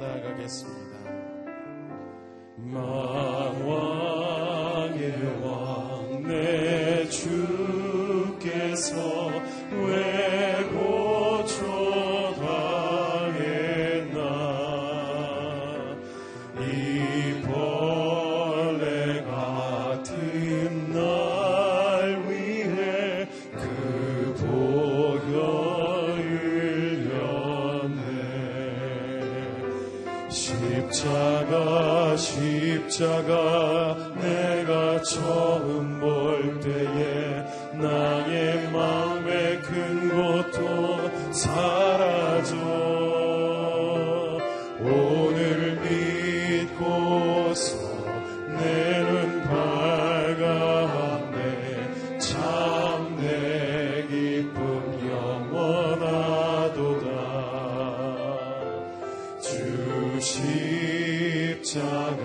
나아가겠습니다. Son.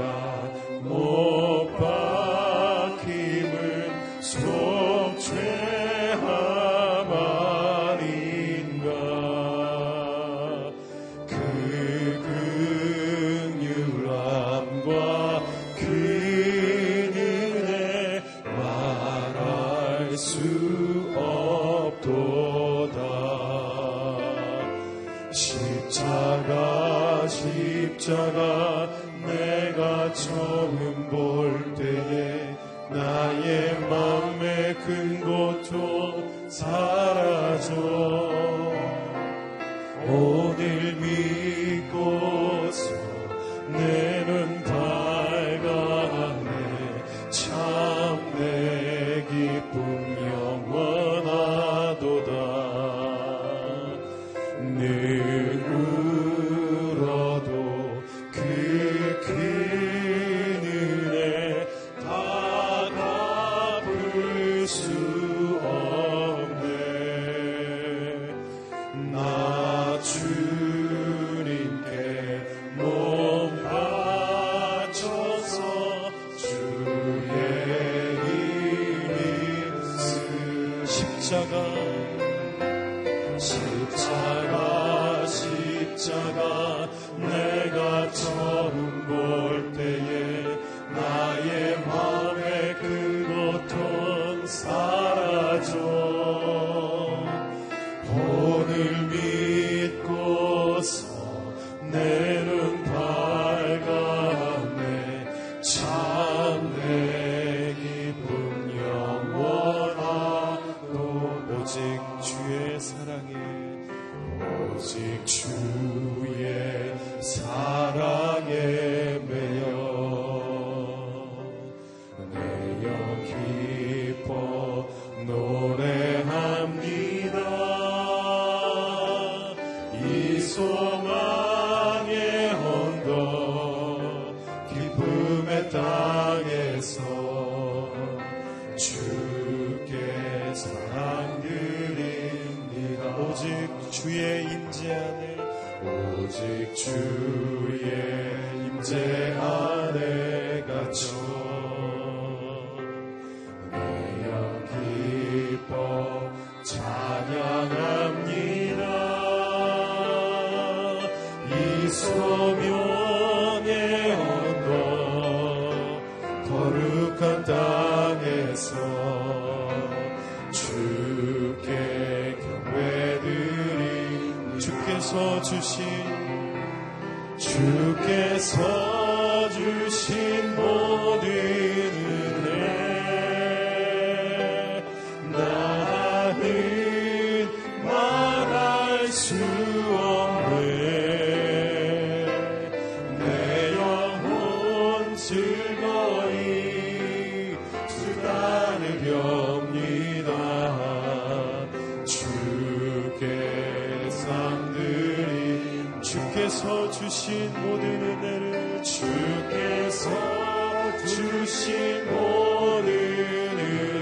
오직 주의 임재 안에 갇혀 주께서 주신 모든 은혜를 주께서 주신 모든 은혜를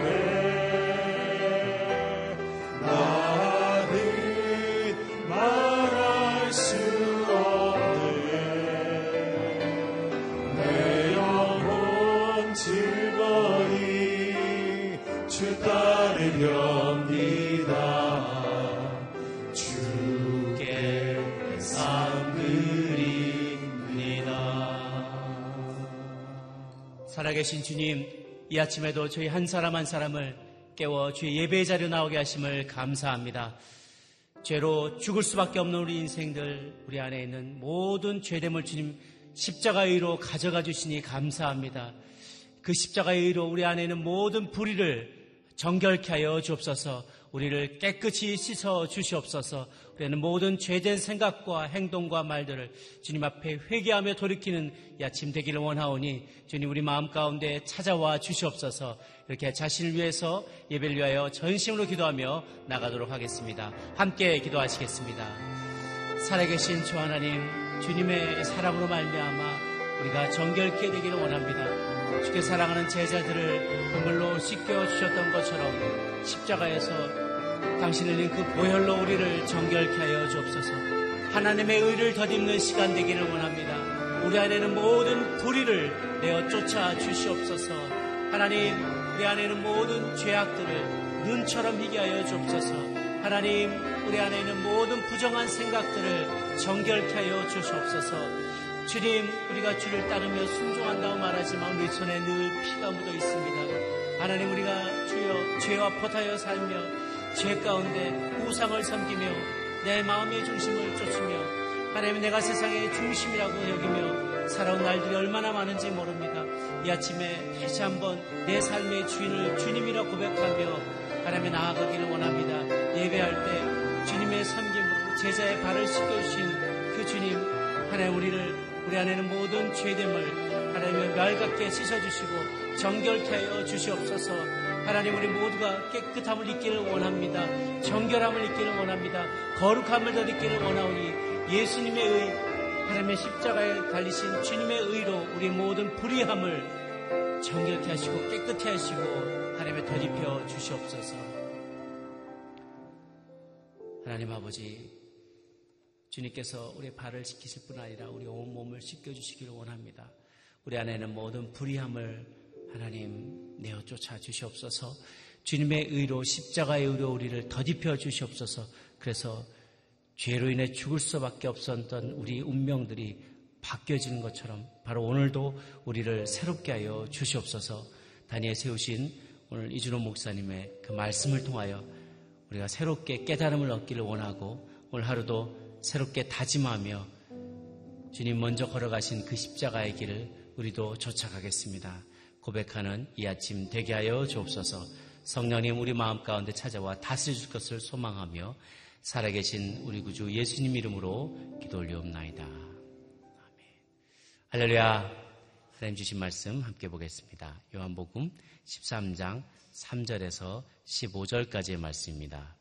살아계신 주님, 이 아침에도 저희 한 사람 한 사람을 깨워 주의 예배 자료 나오게 하심을 감사합니다. 죄로 죽을 수밖에 없는 우리 인생들, 우리 안에 있는 모든 죄됨을 주님 십자가의 의로 가져가 주시니 감사합니다. 그 십자가의 의로 우리 안에 있는 모든 불의를 정결케 하여 주옵소서 우리를 깨끗이 씻어 주시옵소서 우리는 모든 죄된 생각과 행동과 말들을 주님 앞에 회개하며 돌이키는 이 아침 되기를 원하오니 주님 우리 마음 가운데 찾아와 주시옵소서 이렇게 자신을 위해서 예배를 위하여 전심으로 기도하며 나가도록 하겠습니다. 함께 기도하시겠습니다. 살아계신 주 하나님 주님의 사랑으로 말미암아 우리가 정결케 되기를 원합니다. 주께 사랑하는 제자들을 그물로 씻겨 주셨던 것처럼 십자가에서 당신 흘린 그 보혈로 우리를 정결케 하여 주옵소서. 하나님의 의를 덧입는 시간 되기를 원합니다. 우리 안에는 모든 불의를 내어 쫓아 주시옵소서. 하나님, 우리 안에는 모든 죄악들을 눈처럼 희게 하여 주옵소서. 하나님, 우리 안에 있는 모든 부정한 생각들을 정결케 하여 주시옵소서. 주님, 우리가 주를 따르며 순종한다고 말하지만 우리 손에 늘 피가 묻어 있습니다. 하나님, 우리가 주여 죄와 포하여 살며 죄 가운데 우상을 섬기며 내 마음의 중심을 쫓으며 하나님 내가 세상의 중심이라고 여기며 살아온 날들이 얼마나 많은지 모릅니다. 이 아침에 다시 한번 내 삶의 주인을 주님이라 고백하며 하나님의 나아가기를 원합니다. 예배할 때 주님의 섬김으로 제자의 발을 씻겨주신 그 주님 하나님 우리를 우리 안에는 모든 죄됨을 하나님의 멸갛게 씻어주시고 정결케 하여 주시옵소서 하나님 우리 모두가 깨끗함을 잊기를 원합니다. 정결함을 잊기를 원합니다. 거룩함을 더 잊기를 원하오니 예수님의 의 하나님의 십자가에 달리신 주님의 의로 우리 모든 불의함을 정결케 하시고 깨끗해 하시고 하나님의 덧입혀 주시옵소서 하나님 아버지 주님께서 우리 발을 씻기실 뿐 아니라 우리 온 몸을 씻겨 주시기를 원합니다. 우리 안에 는 모든 불의함을 하나님 내어 쫓아 주시옵소서. 주님의 의로 십자가의 의로 우리를 더딥혀 주시옵소서. 그래서 죄로 인해 죽을 수밖에 없었던 우리 운명들이 바뀌어지는 것처럼 바로 오늘도 우리를 새롭게 하여 주시옵소서. 다니에 세우신 오늘 이준호 목사님의 그 말씀을 통하여 우리가 새롭게 깨달음을 얻기를 원하고 오늘 하루도 새롭게 다짐하며 주님 먼저 걸어가신 그 십자가의 길을 우리도 쫓아가겠습니다. 고백하는 이 아침 되게 하여 주옵소서 성령님 우리 마음 가운데 찾아와 다스릴 것을 소망하며 살아계신 우리 구주 예수님 이름으로 기도 올리옵나이다. 아멘. 할렐루야. 하나님 주신 말씀 함께 보겠습니다. 요한복음 13장 3절에서 15절까지의 말씀입니다.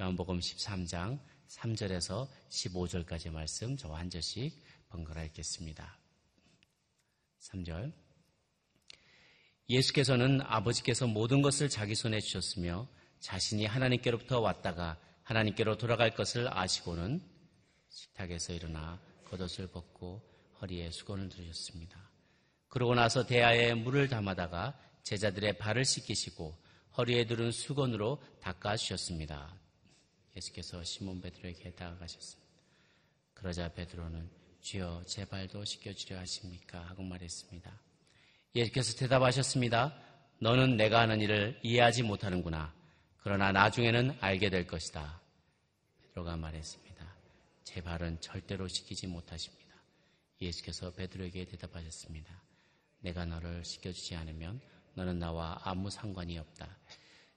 요한복음 13장 3절에서 15절까지 말씀 저와 한 절씩 번갈아 읽겠습니다. 3절 예수께서는 아버지께서 모든 것을 자기 손에 주셨으며 자신이 하나님께로부터 왔다가 하나님께로 돌아갈 것을 아시고는 식탁에서 일어나 겉옷을 벗고 허리에 수건을 들으셨습니다. 그러고 나서 대야에 물을 담아다가 제자들의 발을 씻기시고 허리에 두른 수건으로 닦아 주셨습니다. 예수께서 시몬 베드로에게 다가가셨습니다. 그러자 베드로는 주여 제 발도 씻겨주려 하십니까? 하고 말했습니다. 예수께서 대답하셨습니다. 너는 내가 하는 일을 이해하지 못하는구나. 그러나 나중에는 알게 될 것이다. 베드로가 말했습니다. 제 발은 절대로 씻기지 못하십니다. 예수께서 베드로에게 대답하셨습니다. 내가 너를 씻겨주지 않으면 너는 나와 아무 상관이 없다.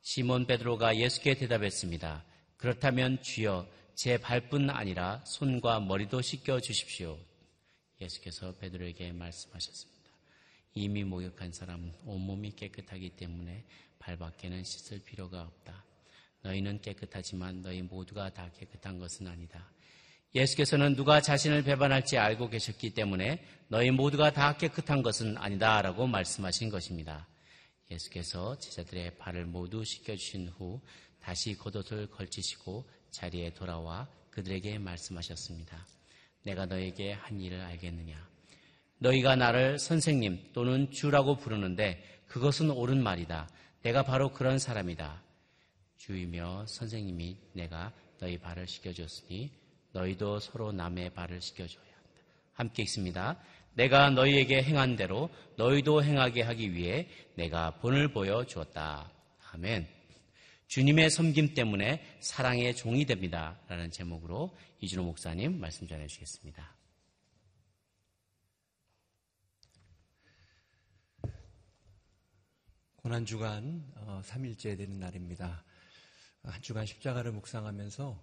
시몬 베드로가 예수께 대답했습니다. 그렇다면 주여 제 발뿐 아니라 손과 머리도 씻겨 주십시오. 예수께서 베드로에게 말씀하셨습니다. 이미 목욕한 사람은 온몸이 깨끗하기 때문에 발밖에는 씻을 필요가 없다. 너희는 깨끗하지만 너희 모두가 다 깨끗한 것은 아니다. 예수께서는 누가 자신을 배반할지 알고 계셨기 때문에 너희 모두가 다 깨끗한 것은 아니다 라고 말씀하신 것입니다. 예수께서 제자들의 발을 모두 씻겨주신 후 다시 겉옷을 걸치시고 자리에 돌아와 그들에게 말씀하셨습니다. 내가 너에게 한 일을 알겠느냐? 너희가 나를 선생님 또는 주라고 부르는데 그것은 옳은 말이다. 내가 바로 그런 사람이다. 주이며 선생님이 내가 너희 발을 씻겨줬으니 너희도 서로 남의 발을 씻겨줘야 한다. 함께 읽습니다. 내가 너희에게 행한 대로 너희도 행하게 하기 위해 내가 본을 보여 주었다. 아멘. 주님의 섬김 때문에 사랑의 종이 됩니다. 라는 제목으로 이준호 목사님 말씀 전해 주시겠습니다. 고난주간 3일째 어, 되는 날입니다. 한 주간 십자가를 묵상하면서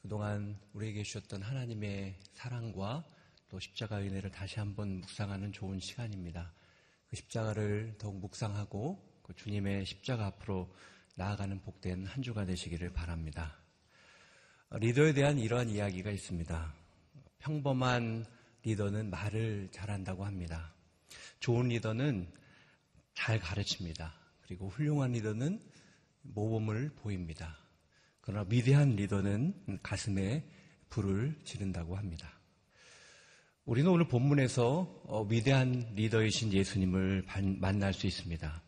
그동안 우리에게 주셨던 하나님의 사랑과 또 십자가 은혜를 다시 한번 묵상하는 좋은 시간입니다. 그 십자가를 더욱 묵상하고 그 주님의 십자가 앞으로 나아가는 복된 한 주가 되시기를 바랍니다. 리더에 대한 이러한 이야기가 있습니다. 평범한 리더는 말을 잘한다고 합니다. 좋은 리더는 잘 가르칩니다. 그리고 훌륭한 리더는 모범을 보입니다. 그러나 위대한 리더는 가슴에 불을 지른다고 합니다. 우리는 오늘 본문에서 어, 위대한 리더이신 예수님을 만날 수 있습니다.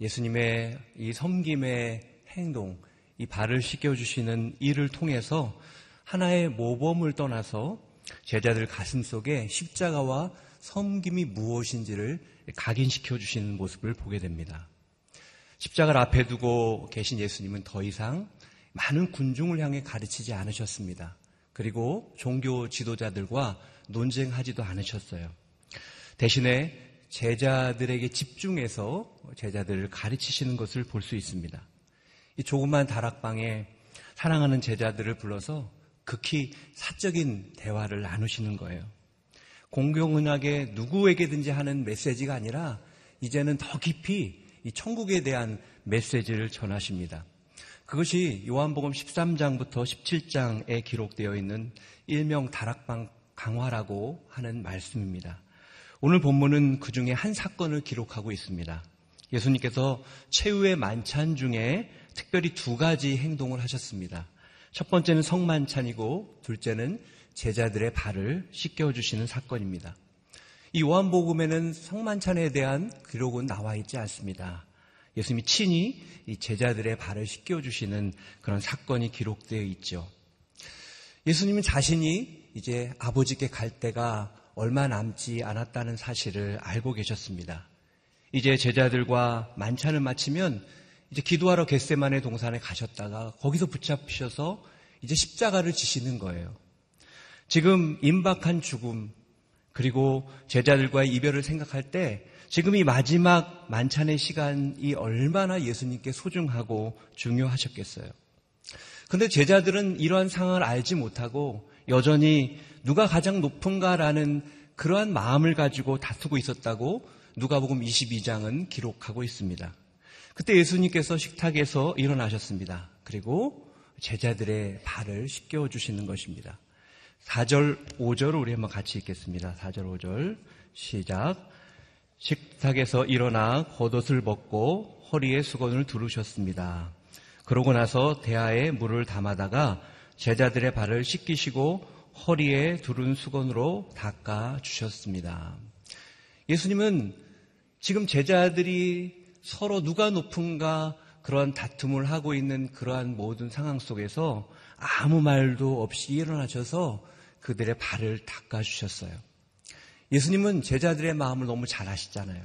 예수님의 이 섬김의 행동, 이 발을 씻겨주시는 일을 통해서 하나의 모범을 떠나서 제자들 가슴 속에 십자가와 섬김이 무엇인지를 각인시켜 주시는 모습을 보게 됩니다. 십자가를 앞에 두고 계신 예수님은 더 이상 많은 군중을 향해 가르치지 않으셨습니다. 그리고 종교 지도자들과 논쟁하지도 않으셨어요. 대신에 제자들에게 집중해서 제자들을 가르치시는 것을 볼 수 있습니다. 이 조그만 다락방에 사랑하는 제자들을 불러서 극히 사적인 대화를 나누시는 거예요. 공공연하게 누구에게든지 하는 메시지가 아니라 이제는 더 깊이 이 천국에 대한 메시지를 전하십니다. 그것이 요한복음 13장부터 17장에 기록되어 있는 일명 다락방 강화라고 하는 말씀입니다. 오늘 본문은 그 중에 한 사건을 기록하고 있습니다. 예수님께서 최후의 만찬 중에 특별히 두 가지 행동을 하셨습니다. 첫 번째는 성만찬이고 둘째는 제자들의 발을 씻겨주시는 사건입니다. 이 요한복음에는 성만찬에 대한 기록은 나와 있지 않습니다. 예수님이 친히 이 제자들의 발을 씻겨주시는 그런 사건이 기록되어 있죠. 예수님은 자신이 이제 아버지께 갈 때가 얼마 남지 않았다는 사실을 알고 계셨습니다. 이제 제자들과 만찬을 마치면 이제 기도하러 겟세만의 동산에 가셨다가 거기서 붙잡히셔서 이제 십자가를 지시는 거예요. 지금 임박한 죽음, 그리고 제자들과의 이별을 생각할 때 지금 이 마지막 만찬의 시간이 얼마나 예수님께 소중하고 중요하셨겠어요. 근데 제자들은 이러한 상황을 알지 못하고 여전히 누가 가장 높은가라는 그러한 마음을 가지고 다투고 있었다고 누가복음 22장은 기록하고 있습니다. 그때 예수님께서 식탁에서 일어나셨습니다. 그리고 제자들의 발을 씻겨 주시는 것입니다. 4절, 5절을 우리 한번 같이 읽겠습니다. 4절, 5절. 시작. 식탁에서 일어나 겉옷을 벗고 허리에 수건을 두르셨습니다. 그러고 나서 대야에 물을 담아다가 제자들의 발을 씻기시고 허리에 두른 수건으로 닦아 주셨습니다. 예수님은 지금 제자들이 서로 누가 높은가 그러한 다툼을 하고 있는 그러한 모든 상황 속에서 아무 말도 없이 일어나셔서 그들의 발을 닦아주셨어요. 예수님은 제자들의 마음을 너무 잘 아시잖아요.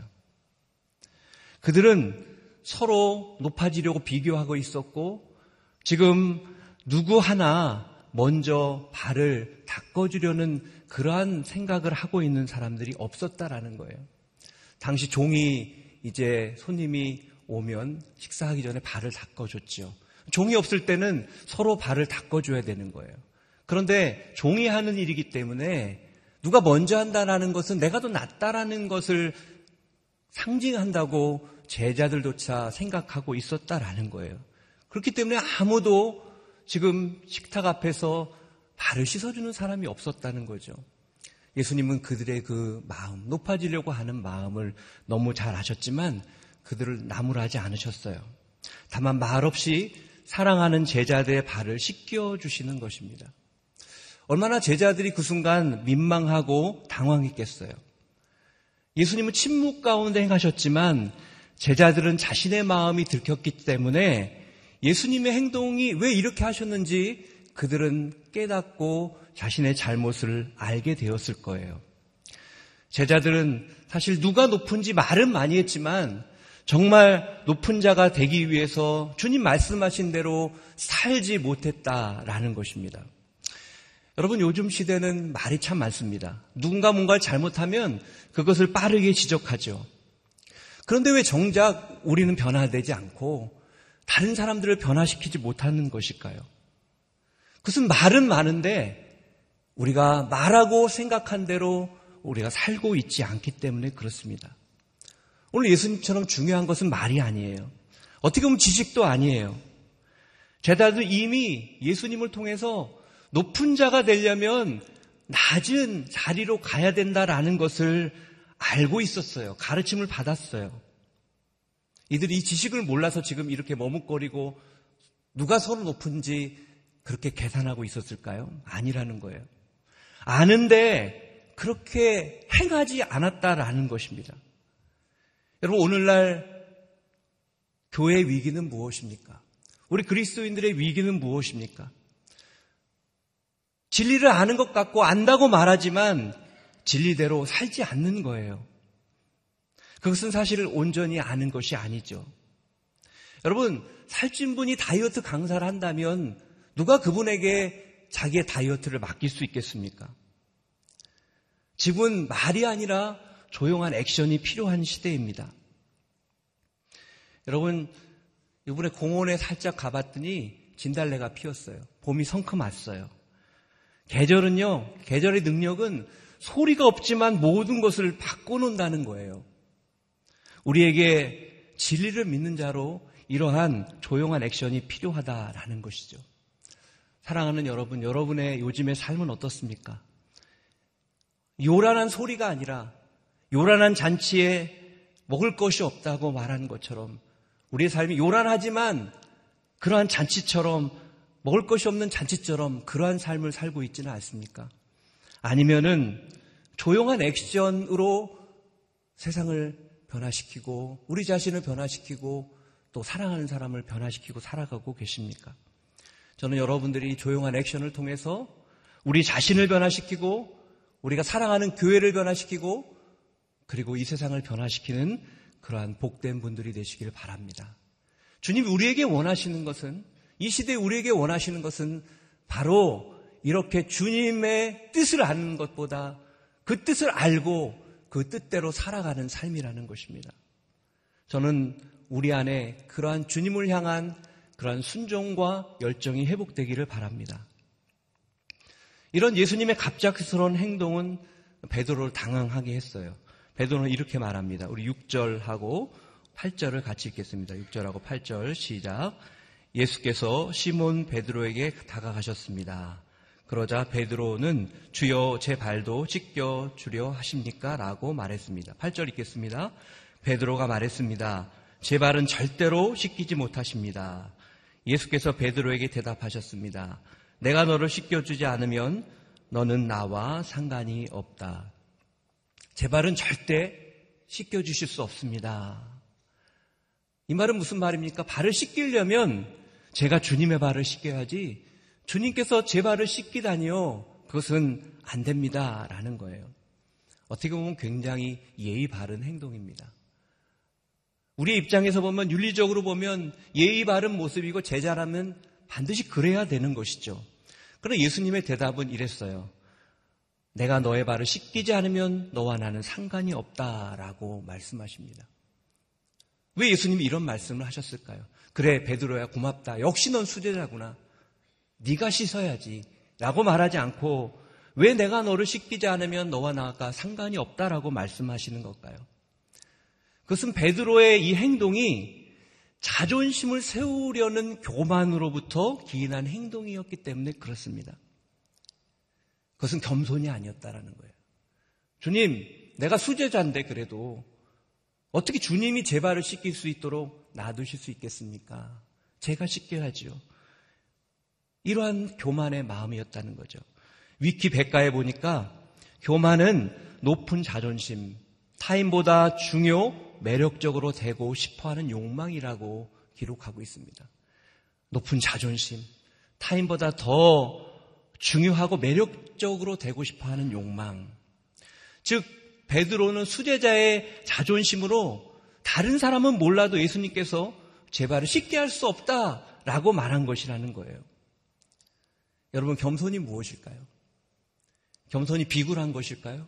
그들은 서로 높아지려고 비교하고 있었고 지금 누구 하나 먼저 발을 닦아주려는 그러한 생각을 하고 있는 사람들이 없었다라는 거예요. 당시 종이 이제 손님이 오면 식사하기 전에 발을 닦아줬죠. 종이 없을 때는 서로 발을 닦아줘야 되는 거예요. 그런데 종이 하는 일이기 때문에 누가 먼저 한다라는 것은 내가 더 낫다라는 것을 상징한다고 제자들조차 생각하고 있었다라는 거예요. 그렇기 때문에 아무도 지금 식탁 앞에서 발을 씻어주는 사람이 없었다는 거죠. 예수님은 그들의 그 마음, 높아지려고 하는 마음을 너무 잘 아셨지만 그들을 나무라지 않으셨어요. 다만 말없이 사랑하는 제자들의 발을 씻겨 주시는 것입니다. 얼마나 제자들이 그 순간 민망하고 당황했겠어요. 예수님은 침묵 가운데 행하셨지만 제자들은 자신의 마음이 들켰기 때문에 예수님의 행동이 왜 이렇게 하셨는지 그들은 깨닫고 자신의 잘못을 알게 되었을 거예요. 제자들은 사실 누가 높은지 말은 많이 했지만 정말 높은 자가 되기 위해서 주님 말씀하신 대로 살지 못했다라는 것입니다. 여러분 요즘 시대는 말이 참 많습니다. 누군가 뭔가를 잘못하면 그것을 빠르게 지적하죠. 그런데 왜 정작 우리는 변화되지 않고 다른 사람들을 변화시키지 못하는 것일까요? 그것은 말은 많은데 우리가 말하고 생각한 대로 우리가 살고 있지 않기 때문에 그렇습니다. 오늘 예수님처럼 중요한 것은 말이 아니에요. 어떻게 보면 지식도 아니에요. 제자도 이미 예수님을 통해서 높은 자가 되려면 낮은 자리로 가야 된다라는 것을 알고 있었어요. 가르침을 받았어요. 이들이 이 지식을 몰라서 지금 이렇게 머뭇거리고 누가 서로 높은지 그렇게 계산하고 있었을까요? 아니라는 거예요. 아는데 그렇게 행하지 않았다라는 것입니다. 여러분, 오늘날 교회의 위기는 무엇입니까? 우리 그리스도인들의 위기는 무엇입니까? 진리를 아는 것 같고 안다고 말하지만 진리대로 살지 않는 거예요. 그것은 사실 온전히 아는 것이 아니죠. 여러분, 살찐 분이 다이어트 강사를 한다면 누가 그분에게 자기의 다이어트를 맡길 수 있겠습니까? 지금은 말이 아니라 조용한 액션이 필요한 시대입니다. 여러분, 이번에 공원에 살짝 가봤더니 진달래가 피었어요. 봄이 성큼 왔어요. 계절은요, 계절의 능력은 소리가 없지만 모든 것을 바꿔놓는다는 거예요. 우리에게 진리를 믿는 자로 이러한 조용한 액션이 필요하다라는 것이죠. 사랑하는 여러분, 여러분의 요즘의 삶은 어떻습니까? 요란한 소리가 아니라 요란한 잔치에 먹을 것이 없다고 말하는 것처럼 우리의 삶이 요란하지만 그러한 잔치처럼 먹을 것이 없는 잔치처럼 그러한 삶을 살고 있지는 않습니까? 아니면은 조용한 액션으로 세상을 변화시키고 우리 자신을 변화시키고 또 사랑하는 사람을 변화시키고 살아가고 계십니까? 저는 여러분들이 조용한 액션을 통해서 우리 자신을 변화시키고 우리가 사랑하는 교회를 변화시키고 그리고 이 세상을 변화시키는 그러한 복된 분들이 되시기를 바랍니다. 주님이 우리에게 원하시는 것은 이 시대에 우리에게 원하시는 것은 바로 이렇게 주님의 뜻을 아는 것보다 그 뜻을 알고 그 뜻대로 살아가는 삶이라는 것입니다. 저는 우리 안에 그러한 주님을 향한 그러한 순종과 열정이 회복되기를 바랍니다. 이런 예수님의 갑작스러운 행동은 베드로를 당황하게 했어요. 베드로는 이렇게 말합니다. 우리 6절하고 8절을 같이 읽겠습니다. 6절하고 8절 시작. 예수께서 시몬 베드로에게 다가가셨습니다. 그러자 베드로는 주여 제 발도 찢겨 주려 하십니까? 라고 말했습니다. 8절 읽겠습니다. 베드로가 말했습니다. 제 발은 절대로 씻기지 못하십니다. 예수께서 베드로에게 대답하셨습니다. 내가 너를 씻겨주지 않으면 너는 나와 상관이 없다. 제 발은 절대 씻겨주실 수 없습니다. 이 말은 무슨 말입니까? 발을 씻기려면 제가 주님의 발을 씻겨야지 주님께서 제 발을 씻기다니요. 그것은 안 됩니다. 라는 거예요. 어떻게 보면 굉장히 예의 바른 행동입니다. 우리 입장에서 보면 윤리적으로 보면 예의 바른 모습이고 제자라면 반드시 그래야 되는 것이죠. 그러나 예수님의 대답은 이랬어요. 내가 너의 발을 씻기지 않으면 너와 나는 상관이 없다라고 말씀하십니다. 왜 예수님이 이런 말씀을 하셨을까요? 그래 베드로야 고맙다. 역시 넌 수제자구나. 네가 씻어야지. 라고 말하지 않고 왜 내가 너를 씻기지 않으면 너와 나가 상관이 없다라고 말씀하시는 걸까요? 그것은 베드로의 이 행동이 자존심을 세우려는 교만으로부터 기인한 행동이었기 때문에 그렇습니다. 그것은 겸손이 아니었다라는 거예요. 주님, 내가 수제자인데 그래도 어떻게 주님이 제 발을 씻길 수 있도록 놔두실 수 있겠습니까? 제가 씻겨야지요. 이러한 교만의 마음이었다는 거죠. 위키 백과에 보니까 교만은 높은 자존심, 타인보다 중요, 매력적으로 되고 싶어 하는 욕망이라고 기록하고 있습니다. 높은 자존심, 타인보다 더 중요하고 매력적으로 되고 싶어 하는 욕망. 즉, 베드로는 수제자의 자존심으로 다른 사람은 몰라도 예수님께서 제 발을 씻게 할 수 없다라고 말한 것이라는 거예요. 여러분 겸손이 무엇일까요? 겸손이 비굴한 것일까요?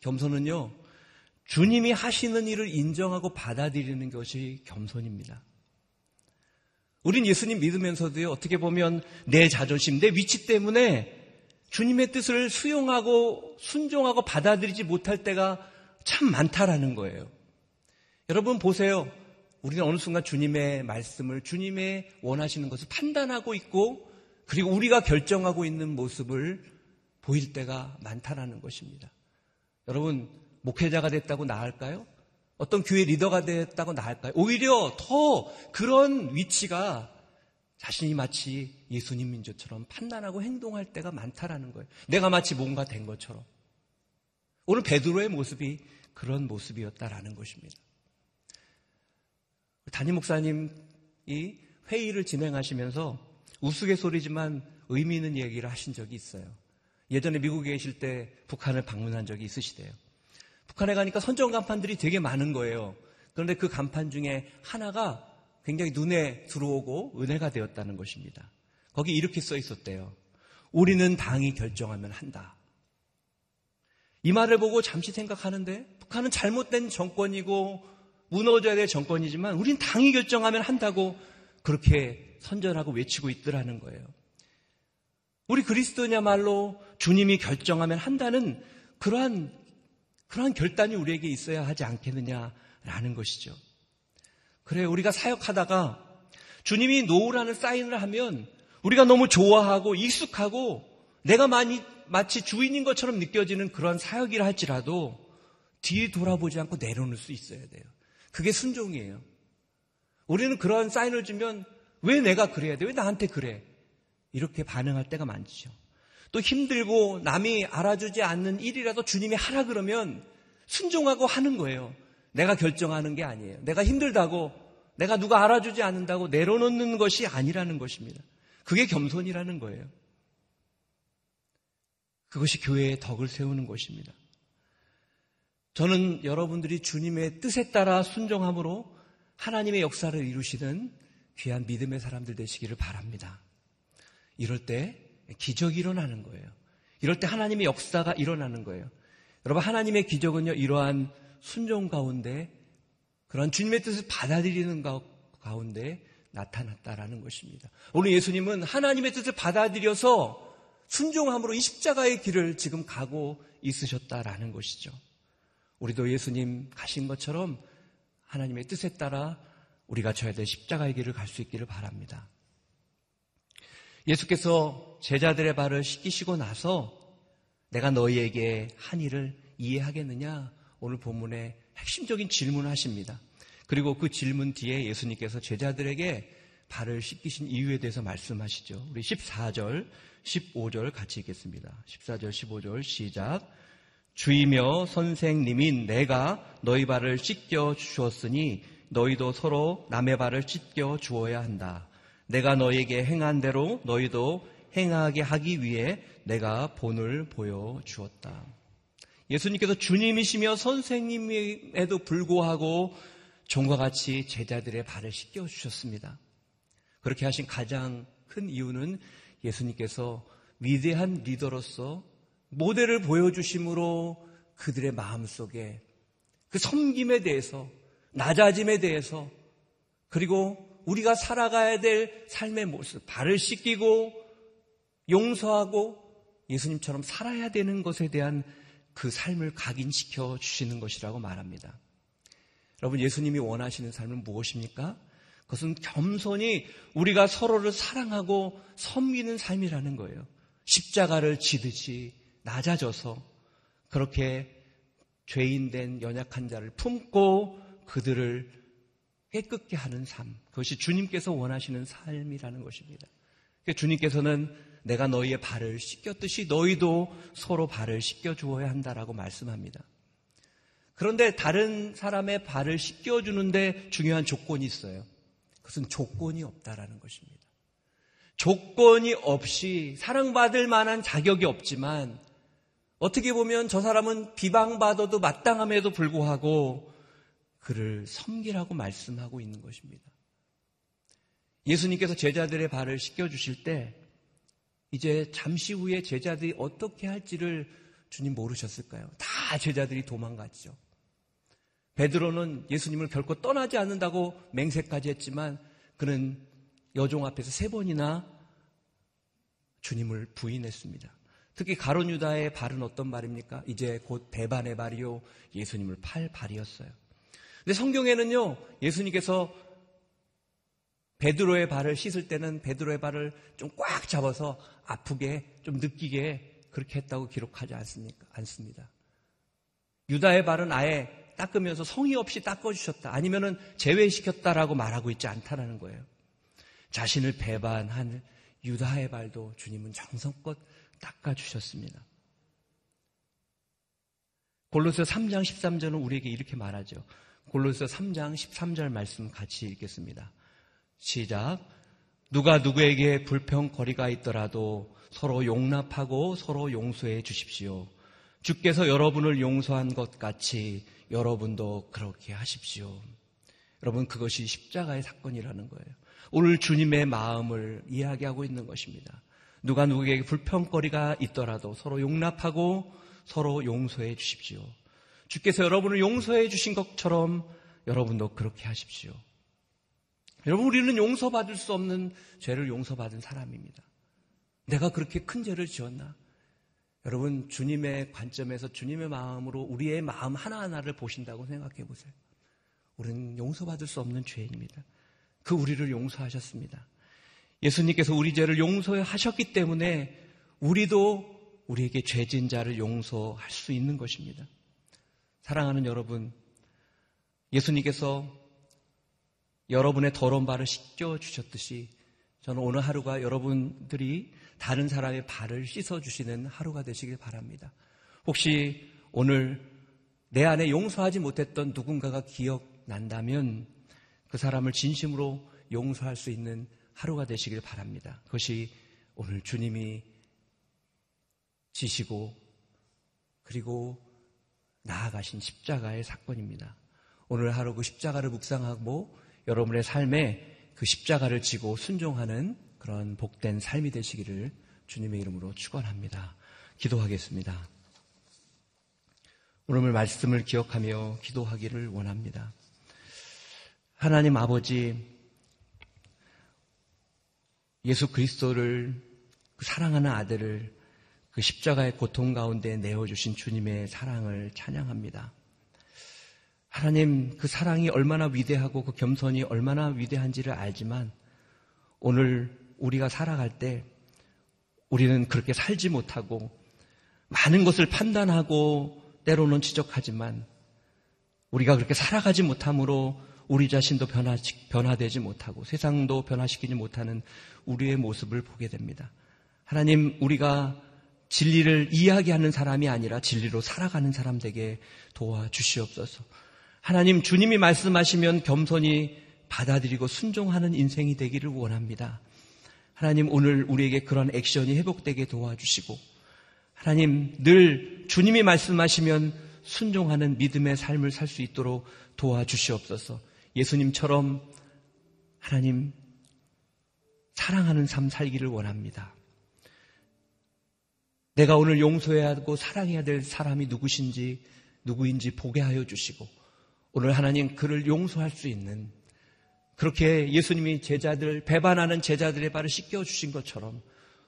겸손은요, 주님이 하시는 일을 인정하고 받아들이는 것이 겸손입니다. 우린 예수님 믿으면서도요, 어떻게 보면 내 자존심, 내 위치 때문에 주님의 뜻을 수용하고 순종하고 받아들이지 못할 때가 참 많다라는 거예요. 여러분 보세요. 우리는 어느 순간 주님의 말씀을 주님의 원하시는 것을 판단하고 있고 그리고 우리가 결정하고 있는 모습을 보일 때가 많다라는 것입니다. 여러분 목회자가 됐다고 나을까요? 어떤 교회 리더가 됐다고 나을까요? 오히려 더 그런 위치가 자신이 마치 예수님 민족처럼 판단하고 행동할 때가 많다라는 거예요. 내가 마치 뭔가 된 것처럼. 오늘 베드로의 모습이 그런 모습이었다라는 것입니다. 담임 목사님이 회의를 진행하시면서 우스갯소리지만 의미 있는 얘기를 하신 적이 있어요. 예전에 미국에 계실 때 북한을 방문한 적이 있으시대요. 북한에 가니까 선정 간판들이 되게 많은 거예요. 그런데 그 간판 중에 하나가 굉장히 눈에 들어오고 은혜가 되었다는 것입니다. 거기 이렇게 써 있었대요. 우리는 당이 결정하면 한다. 이 말을 보고 잠시 생각하는데 북한은 잘못된 정권이고 무너져야 될 정권이지만 우린 당이 결정하면 한다고 그렇게 선전하고 외치고 있더라는 거예요. 우리 그리스도냐말로 주님이 결정하면 한다는 그러한 그러한 결단이 우리에게 있어야 하지 않겠느냐라는 것이죠. 그래 우리가 사역하다가 주님이 노우라는 사인을 하면 우리가 너무 좋아하고 익숙하고 내가 많이 마치 주인인 것처럼 느껴지는 그런 사역이라 할지라도 뒤에 돌아보지 않고 내려놓을 수 있어야 돼요. 그게 순종이에요. 우리는 그런 사인을 주면 왜 내가 그래야 돼? 왜 나한테 그래? 이렇게 반응할 때가 많죠. 또 힘들고 남이 알아주지 않는 일이라도 주님이 하라 그러면 순종하고 하는 거예요. 내가 결정하는 게 아니에요. 내가 힘들다고 내가 누가 알아주지 않는다고 내려놓는 것이 아니라는 것입니다. 그게 겸손이라는 거예요. 그것이 교회의 덕을 세우는 것입니다. 저는 여러분들이 주님의 뜻에 따라 순종함으로 하나님의 역사를 이루시는 귀한 믿음의 사람들 되시기를 바랍니다. 이럴 때 기적이 일어나는 거예요. 이럴 때 하나님의 역사가 일어나는 거예요. 여러분, 하나님의 기적은요, 이러한 순종 가운데, 그런 주님의 뜻을 받아들이는 가운데 나타났다라는 것입니다. 오늘 예수님은 하나님의 뜻을 받아들여서 순종함으로 이 십자가의 길을 지금 가고 있으셨다라는 것이죠. 우리도 예수님 가신 것처럼 하나님의 뜻에 따라 우리가 져야 될 십자가의 길을 갈 수 있기를 바랍니다. 예수께서 제자들의 발을 씻기시고 나서 내가 너희에게 한 일을 이해하겠느냐? 오늘 본문에 핵심적인 질문을 하십니다. 그리고 그 질문 뒤에 예수님께서 제자들에게 발을 씻기신 이유에 대해서 말씀하시죠. 우리 14절, 15절 같이 읽겠습니다. 14절, 15절 시작. 주이며 선생님인 내가 너희 발을 씻겨 주었으니 너희도 서로 남의 발을 씻겨 주어야 한다. 내가 너희에게 행한 대로 너희도 행하게 하기 위해 내가 본을 보여 주었다. 예수님께서 주님이시며 선생님에도 불구하고 종과 같이 제자들의 발을 씻겨 주셨습니다. 그렇게 하신 가장 큰 이유는 예수님께서 위대한 리더로서 모델을 보여주심으로 그들의 마음 속에 그 섬김에 대해서, 낮아짐에 대해서, 그리고 우리가 살아가야 될 삶의 모습, 발을 씻기고 용서하고 예수님처럼 살아야 되는 것에 대한 그 삶을 각인시켜 주시는 것이라고 말합니다. 여러분, 예수님이 원하시는 삶은 무엇입니까? 그것은 겸손히 우리가 서로를 사랑하고 섬기는 삶이라는 거예요. 십자가를 지듯이 낮아져서 그렇게 죄인된 연약한 자를 품고 그들을 깨끗게 하는 삶. 그것이 주님께서 원하시는 삶이라는 것입니다. 주님께서는 내가 너희의 발을 씻겼듯이 너희도 서로 발을 씻겨 주어야 한다라고 말씀합니다. 그런데 다른 사람의 발을 씻겨 주는데 중요한 조건이 있어요. 그것은 조건이 없다라는 것입니다. 조건이 없이 사랑받을 만한 자격이 없지만 어떻게 보면 저 사람은 비방받아도 마땅함에도 불구하고 그를 섬기라고 말씀하고 있는 것입니다. 예수님께서 제자들의 발을 씻겨주실 때 이제 잠시 후에 제자들이 어떻게 할지를 주님 모르셨을까요? 다 제자들이 도망갔죠. 베드로는 예수님을 결코 떠나지 않는다고 맹세까지 했지만 그는 여종 앞에서 세 번이나 주님을 부인했습니다. 특히 가론 유다의 발은 어떤 발입니까? 이제 곧 배반의 발이요 예수님을 팔 발이었어요. 근데 성경에는요 예수님께서 베드로의 발을 씻을 때는 베드로의 발을 좀 꽉 잡아서 아프게 좀 느끼게 그렇게 했다고 기록하지 않습니까? 않습니다. 유다의 발은 아예 닦으면서 성의 없이 닦아주셨다. 아니면은 제외시켰다라고 말하고 있지 않다라는 거예요. 자신을 배반한 유다의 발도 주님은 정성껏 닦아주셨습니다. 골로새 3장 13절은 우리에게 이렇게 말하죠. 골로새 3장 13절 말씀 같이 읽겠습니다. 시작. 누가 누구에게 불평거리가 있더라도 서로 용납하고 서로 용서해 주십시오. 주께서 여러분을 용서한 것 같이 여러분도 그렇게 하십시오. 여러분, 그것이 십자가의 사건이라는 거예요. 오늘 주님의 마음을 이야기하고 있는 것입니다. 누가 누구에게 불평거리가 있더라도 서로 용납하고 서로 용서해 주십시오. 주께서 여러분을 용서해 주신 것처럼 여러분도 그렇게 하십시오. 여러분, 우리는 용서받을 수 없는 죄를 용서받은 사람입니다. 내가 그렇게 큰 죄를 지었나? 여러분, 주님의 관점에서 주님의 마음으로 우리의 마음 하나하나를 보신다고 생각해 보세요. 우리는 용서받을 수 없는 죄인입니다. 그 우리를 용서하셨습니다. 예수님께서 우리 죄를 용서하셨기 때문에 우리도 우리에게 죄진 자를 용서할 수 있는 것입니다. 사랑하는 여러분, 예수님께서 여러분의 더러운 발을 씻겨 주셨듯이 저는 오늘 하루가 여러분들이 다른 사람의 발을 씻어 주시는 하루가 되시길 바랍니다. 혹시 오늘 내 안에 용서하지 못했던 누군가가 기억난다면 그 사람을 진심으로 용서할 수 있는 하루가 되시길 바랍니다. 그것이 오늘 주님이 지시고 그리고 나아가신 십자가의 사건입니다. 오늘 하루 그 십자가를 묵상하고 여러분의 삶에 그 십자가를 지고 순종하는 그런 복된 삶이 되시기를 주님의 이름으로 축원합니다. 기도하겠습니다. 오늘 말씀을 기억하며 기도하기를 원합니다. 하나님 아버지 예수 그리스도를 그 사랑하는 아들을 그 십자가의 고통 가운데 내어 주신 주님의 사랑을 찬양합니다. 하나님 그 사랑이 얼마나 위대하고 그 겸손이 얼마나 위대한지를 알지만 오늘 우리가 살아갈 때 우리는 그렇게 살지 못하고 많은 것을 판단하고 때로는 지적하지만 우리가 그렇게 살아가지 못함으로 우리 자신도 변화, 변화되지 못하고 세상도 변화시키지 못하는 우리의 모습을 보게 됩니다. 하나님, 우리가 진리를 이야기하는 사람이 아니라 진리로 살아가는 사람 되게 도와주시옵소서. 하나님, 주님이 말씀하시면 겸손히 받아들이고 순종하는 인생이 되기를 원합니다. 하나님, 오늘 우리에게 그런 액션이 회복되게 도와주시고, 하나님, 늘 주님이 말씀하시면 순종하는 믿음의 삶을 살 수 있도록 도와주시옵소서. 예수님처럼 하나님 사랑하는 삶 살기를 원합니다. 내가 오늘 용서해야 하고 사랑해야 될 사람이 누구신지 누구인지 보게 하여 주시고 오늘 하나님 그를 용서할 수 있는 그렇게 예수님이 제자들 배반하는 제자들의 발을 씻겨 주신 것처럼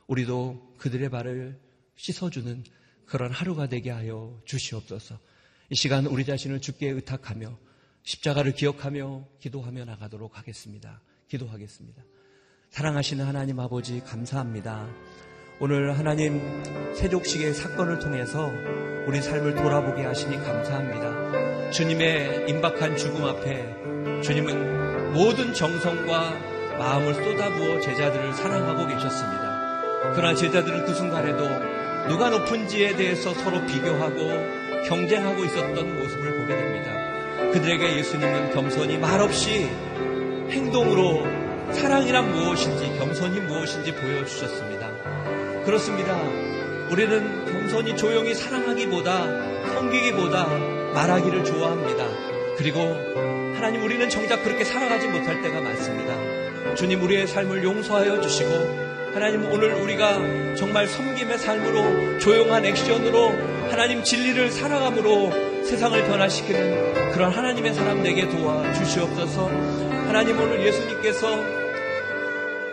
우리도 그들의 발을 씻어주는 그런 하루가 되게 하여 주시옵소서. 이 시간 우리 자신을 주께 의탁하며 십자가를 기억하며 기도하며 나가도록 하겠습니다. 기도하겠습니다. 사랑하시는 하나님 아버지 감사합니다. 오늘 하나님 세족식의 사건을 통해서 우리 삶을 돌아보게 하시니 감사합니다. 주님의 임박한 죽음 앞에 주님은 모든 정성과 마음을 쏟아부어 제자들을 사랑하고 계셨습니다. 그러나 제자들은 그 순간에도 누가 높은지에 대해서 서로 비교하고 경쟁하고 있었던 모습을 보게 됩니다. 그들에게 예수님은 겸손히 말없이 행동으로 사랑이란 무엇인지 겸손이 무엇인지 보여주셨습니다. 그렇습니다. 우리는 겸손히 조용히 사랑하기보다 섬기기보다 말하기를 좋아합니다. 그리고 하나님 우리는 정작 그렇게 살아가지 못할 때가 많습니다. 주님 우리의 삶을 용서하여 주시고 하나님 오늘 우리가 정말 섬김의 삶으로 조용한 액션으로 하나님 진리를 살아감으로 세상을 변화시키는 그런 하나님의 사람 되게 도와 주시옵소서. 하나님 오늘 예수님께서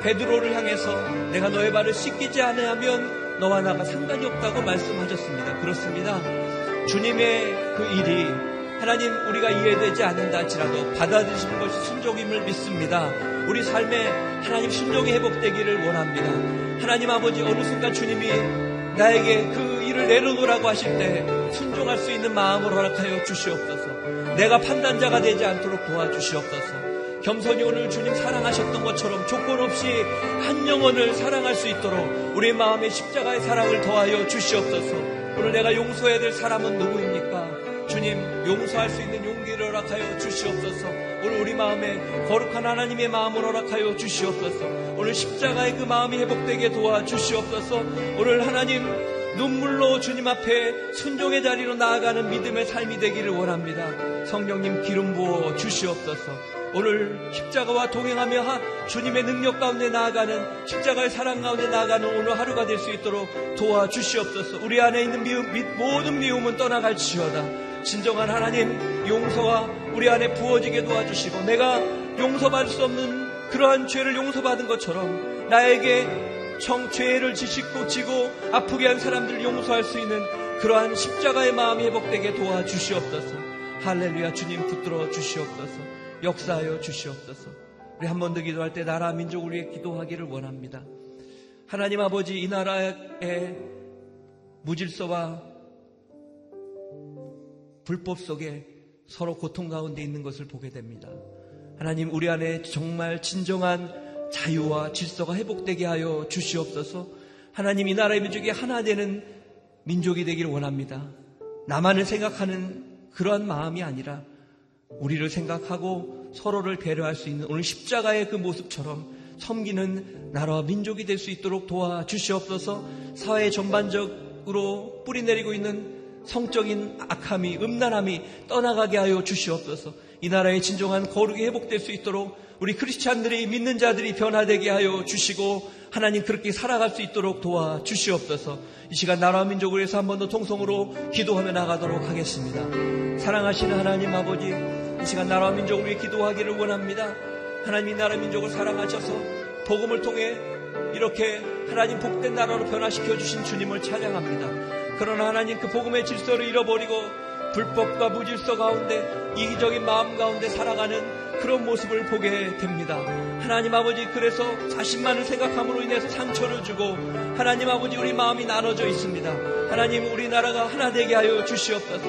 베드로를 향해서 내가 너의 발을 씻기지 않으면 너와 나가 상관이 없다고 말씀하셨습니다. 그렇습니다. 주님의 그 일이 하나님 우리가 이해되지 않는다 할지라도 받아들이시는 것이 순종임을 믿습니다. 우리 삶에 하나님 순종이 회복되기를 원합니다. 하나님 아버지 어느 순간 주님이 나에게 그 일을 내려놓으라고 하실 때 순종할 수 있는 마음을 허락하여 주시옵소서. 내가 판단자가 되지 않도록 도와주시옵소서. 겸손히 오늘 주님 사랑하셨던 것처럼 조건 없이 한 영혼을 사랑할 수 있도록 우리 마음의 십자가의 사랑을 더하여 주시옵소서. 오늘 내가 용서해야 될 사람은 누구입니까? 주님 용서할 수 있는 용기를 허락하여 주시옵소서. 오늘 우리 마음에 거룩한 하나님의 마음을 허락하여 주시옵소서. 오늘 십자가의 그 마음이 회복되게 도와 주시옵소서. 오늘 하나님 눈물로 주님 앞에 순종의 자리로 나아가는 믿음의 삶이 되기를 원합니다. 성령님 기름 부어 주시옵소서. 오늘 십자가와 동행하며 주님의 능력 가운데 나아가는 십자가의 사랑 가운데 나아가는 오늘 하루가 될 수 있도록 도와주시옵소서. 우리 안에 있는 미움, 모든 미움은 떠나갈지어다. 진정한 하나님 용서와 우리 안에 부어지게 도와주시고 내가 용서받을 수 없는 그러한 죄를 용서받은 것처럼 나에게 청 죄를 지식고 지고 아프게 한 사람들을 용서할 수 있는 그러한 십자가의 마음이 회복되게 도와주시옵소서. 할렐루야 주님 붙들어 주시옵소서. 역사하여 주시옵소서. 우리 한 번 더 기도할 때 나라 민족을 위해 기도하기를 원합니다. 하나님 아버지 이 나라의 무질서와 불법 속에 서로 고통 가운데 있는 것을 보게 됩니다. 하나님 우리 안에 정말 진정한 자유와 질서가 회복되게 하여 주시옵소서. 하나님 이 나라의 민족이 하나 되는 민족이 되기를 원합니다. 나만을 생각하는 그러한 마음이 아니라 우리를 생각하고 서로를 배려할 수 있는 오늘 십자가의 그 모습처럼 섬기는 나라와 민족이 될 수 있도록 도와주시옵소서 사회 전반적으로 뿌리 내리고 있는 성적인 악함이, 음란함이 떠나가게 하여 주시옵소서 이 나라의 진정한 거룩이 회복될 수 있도록 우리 크리스찬들이 믿는 자들이 변화되게 하여 주시고 하나님 그렇게 살아갈 수 있도록 도와 주시옵소서. 이 시간 나라와 민족을 위해서 한 번 더 통성으로 기도하며 나가도록 하겠습니다. 사랑하시는 하나님 아버지, 이 시간 나라와 민족을 위해 기도하기를 원합니다. 하나님 이 나라 민족을 사랑하셔서 복음을 통해 이렇게 하나님 복된 나라로 변화시켜 주신 주님을 찬양합니다. 그러나 하나님 그 복음의 질서를 잃어버리고 불법과 무질서 가운데 이기적인 마음 가운데 살아가는 그런 모습을 보게 됩니다. 하나님 아버지 그래서 자신만을 생각함으로 인해서 상처를 주고 하나님 아버지 우리 마음이 나눠져 있습니다. 하나님 우리나라가 하나 되게 하여 주시옵소서.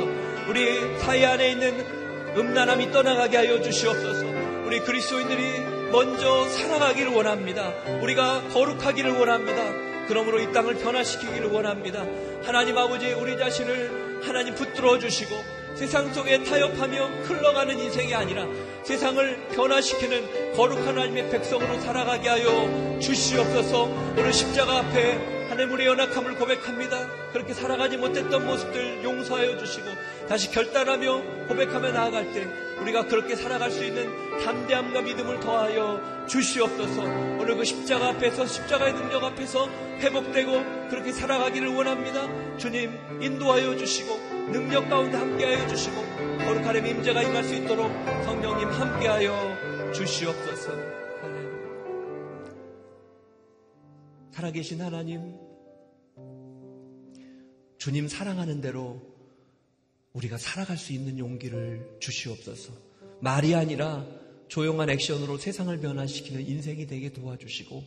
우리 사회 안에 있는 음란함이 떠나가게 하여 주시옵소서. 우리 그리스도인들이 먼저 살아가기를 원합니다. 우리가 거룩하기를 원합니다. 그러므로 이 땅을 변화시키기를 원합니다. 하나님 아버지 우리 자신을 하나님 붙들어 주시고 세상 속에 타협하며 흘러가는 인생이 아니라 세상을 변화시키는 거룩한 하나님의 백성으로 살아가게 하여 주시옵소서 오늘 십자가 앞에 하나님의 연약함을 고백합니다. 그렇게 살아가지 못했던 모습들 용서하여 주시고 다시 결단하며 고백하며 나아갈 때 우리가 그렇게 살아갈 수 있는 담대함과 믿음을 더하여 주시옵소서 오늘 그 십자가 앞에서 십자가의 능력 앞에서 회복되고 그렇게 살아가기를 원합니다. 주님 인도하여 주시고 능력 가운데 함께하여 주시고 거룩한 임재가 임할 수 있도록 성령님 함께하여 주시옵소서. 살아계신 하나님, 주님 사랑하는 대로 우리가 살아갈 수 있는 용기를 주시옵소서. 말이 아니라 조용한 액션으로 세상을 변화시키는 인생이 되게 도와주시고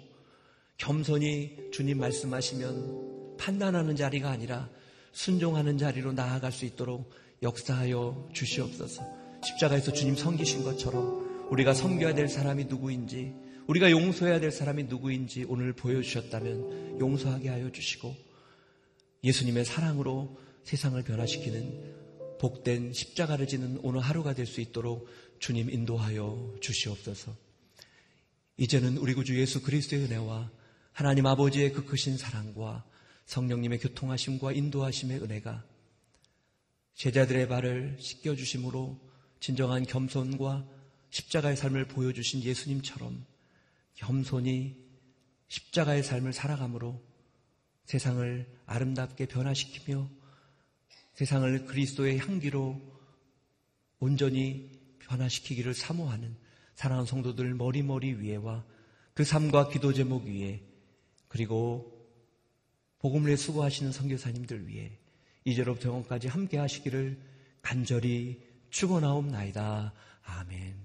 겸손히 주님 말씀하시면 판단하는 자리가 아니라 순종하는 자리로 나아갈 수 있도록 역사하여 주시옵소서. 십자가에서 주님 섬기신 것처럼 우리가 섬겨야 될 사람이 누구인지, 우리가 용서해야 될 사람이 누구인지 오늘 보여주셨다면 용서하게 하여 주시고 예수님의 사랑으로 세상을 변화시키는 복된 십자가를 지는 오늘 하루가 될 수 있도록 주님 인도하여 주시옵소서. 이제는 우리 구주 예수 그리스도의 은혜와 하나님 아버지의 그 크신 사랑과 성령님의 교통하심과 인도하심의 은혜가 제자들의 발을 씻겨 주심으로 진정한 겸손과 십자가의 삶을 보여주신 예수님처럼 겸손히 십자가의 삶을 살아감으로 세상을 아름답게 변화시키며 세상을 그리스도의 향기로 온전히 변화시키기를 사모하는 사랑하는 성도들 머리머리 위에와 그 삶과 기도 제목 위에 그리고 복음을 수고하시는 선교사님들 위해 이제로부터 영원까지 함께 하시기를 간절히 축원하옵나이다. 아멘.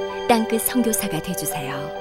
땅끝 성교사가 되주세요